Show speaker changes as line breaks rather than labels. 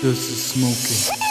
This is smoking.